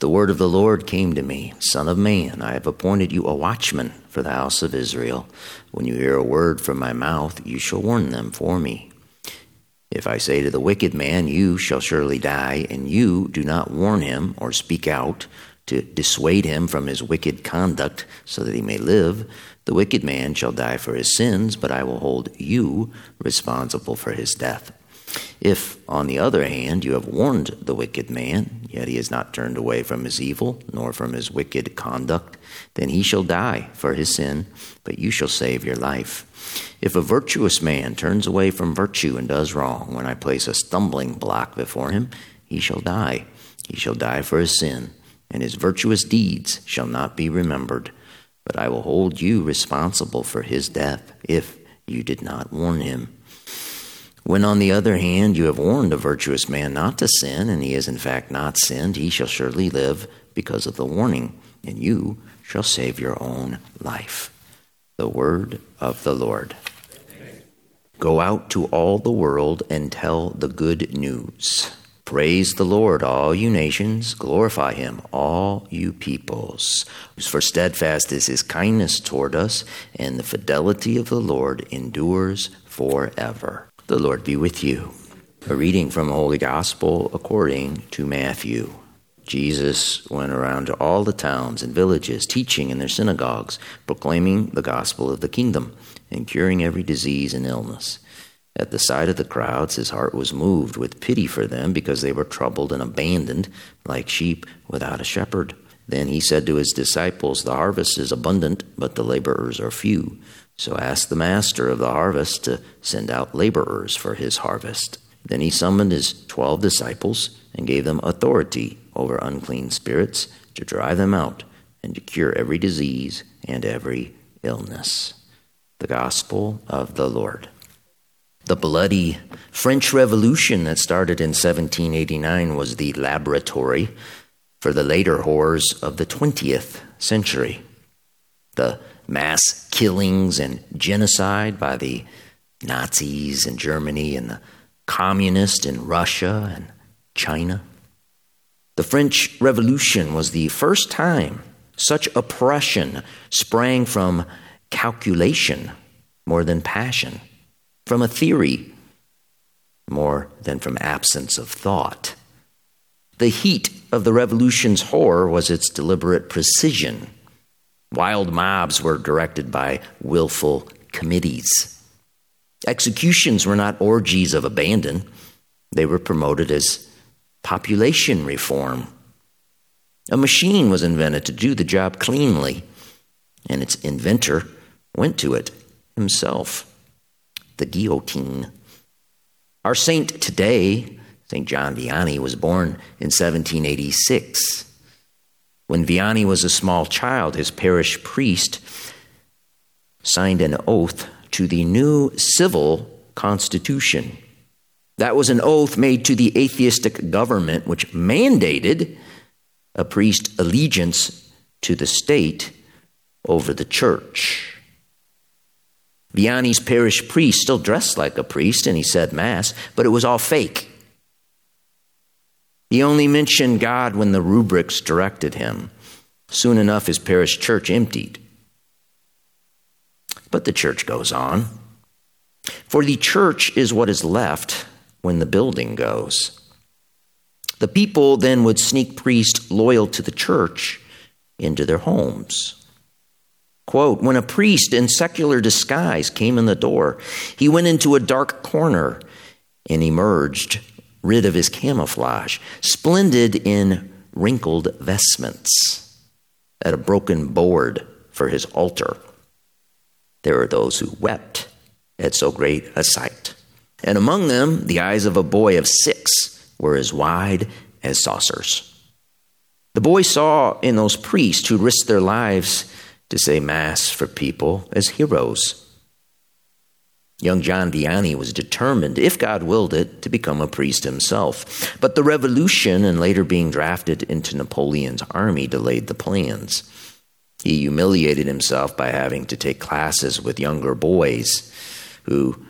The word of the Lord came to me Son of man, I have appointed you a watchman for the house of Israel. When you hear a word from my mouth, you shall warn them for me. If I say to the wicked man, You shall surely die, and you do not warn him or speak out to dissuade him from his wicked conduct so that he may live, the wicked man shall die for his sins, but I will hold you responsible for his death. If, on the other hand, you have warned the wicked man, yet he has not turned away from his evil, nor from his wicked conduct, then he shall die for his sin, but you shall save your life. If a virtuous man turns away from virtue and does wrong, when I place a stumbling block before him, he shall die. He shall die for his sin, and his virtuous deeds shall not be remembered. But I will hold you responsible for his death if you did not warn him. When, on the other hand, you have warned a virtuous man not to sin, and he has in fact not sinned, he shall surely live because of the warning, and you shall save your own life. The word of the Lord. Go out to all the world and tell the good news. Praise the Lord, all you nations. Glorify him, all you peoples. For steadfast is his kindness toward us, and the fidelity of the Lord endures forever. The Lord be with you. A reading from the Holy Gospel according to Matthew. Jesus went around to all the towns and villages, teaching in their synagogues, proclaiming the gospel of the kingdom, and curing every disease and illness. At the sight of the crowds, his heart was moved with pity for them because they were troubled and abandoned like sheep without a shepherd. Then he said to his disciples, The harvest is abundant, but the laborers are few. So ask the master of the harvest to send out laborers for his harvest. Then he summoned his twelve disciples and gave them authority over unclean spirits to drive them out and to cure every disease and every illness. The Gospel of the Lord. The bloody French Revolution that started in 1789 was the laboratory for the later horrors of the 20th century. The mass killings and genocide by the Nazis in Germany and the communists in Russia and China. The French Revolution was the first time such oppression sprang from calculation more than passion, from a theory more than from absence of thought. The heat of the revolution's horror was its deliberate precision Wild mobs were directed by willful committees. Executions were not orgies of abandon, they were promoted as population reform. A machine was invented to do the job cleanly, and its inventor went to it himself the guillotine. Our saint today, St. John Vianney, was born in 1786. When Vianney was a small child, his parish priest signed an oath to the new civil constitution. That was an oath made to the atheistic government, which mandated a priest allegiance to the state over the church. Vianney's parish priest still dressed like a priest and he said Mass, but it was all fake. He only mentioned God when the rubrics directed him. Soon enough, his parish church emptied. But the church goes on. For the church is what is left when the building goes. The people then would sneak priests loyal to the church into their homes. Quote When a priest in secular disguise came in the door, he went into a dark corner and emerged rid of his camouflage, splendid in wrinkled vestments, at a broken board for his altar. There are those who wept at so great a sight. And among them, the eyes of a boy of six were as wide as saucers. The boy saw in those priests who risked their lives to say Mass for people as heroes. Young John Vianney was determined, if God willed it, to become a priest himself. But the revolution and later being drafted into Napoleon's army delayed the plans. He humiliated himself by having to take classes with younger boys who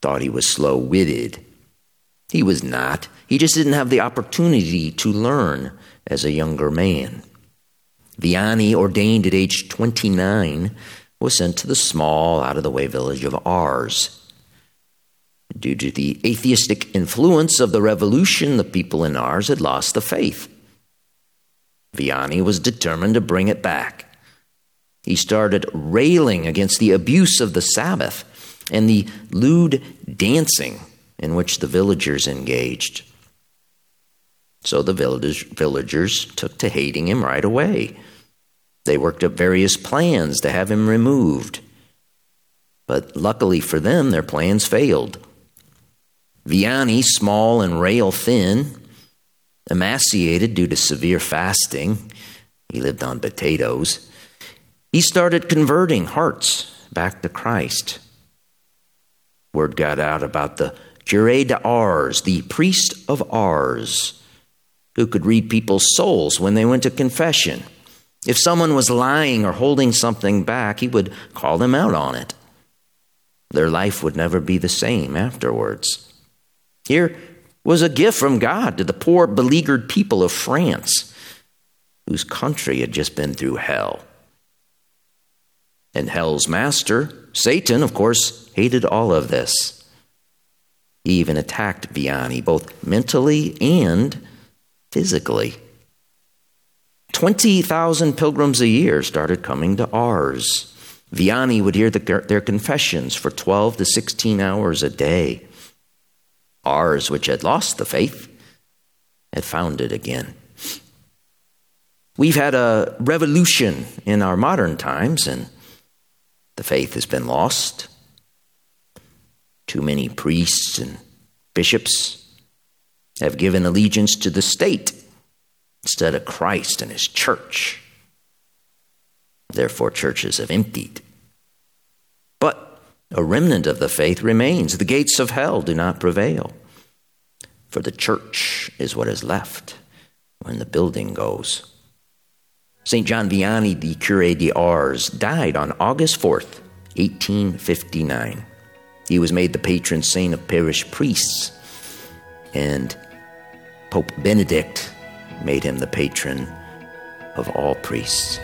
thought he was slow witted. He was not. He just didn't have the opportunity to learn as a younger man. Vianney, ordained at age 29, was sent to the small, out of the way village of Ars. Due to the atheistic influence of the revolution, the people in Ars had lost the faith. Vianney was determined to bring it back. He started railing against the abuse of the Sabbath and the lewd dancing in which the villagers engaged. So the villagers took to hating him right away. They worked up various plans to have him removed. But luckily for them, their plans failed. Vianney, small and rail thin, emaciated due to severe fasting, he lived on potatoes, he started converting hearts back to Christ. Word got out about the Cure d'Ars, the priest of Ars, who could read people's souls when they went to confession. If someone was lying or holding something back, he would call them out on it. Their life would never be the same afterwards. Here was a gift from God to the poor, beleaguered people of France, whose country had just been through hell. And hell's master, Satan, of course, hated all of this. He even attacked Vianney, both mentally and physically. 20,000 pilgrims a year started coming to Ars. Vianney would hear the, their confessions for 12 to 16 hours a day. Ars, which had lost the faith, had found it again. We've had a revolution in our modern times, and the faith has been lost. Too many priests and bishops have given allegiance to the state instead of Christ and his church. Therefore, churches have emptied. But a remnant of the faith remains. The gates of hell do not prevail. For the church is what is left when the building goes. St. John Vianney, the Cure de Ars, died on August 4th, 1859. He was made the patron saint of parish priests, and Pope Benedict made him the patron of all priests.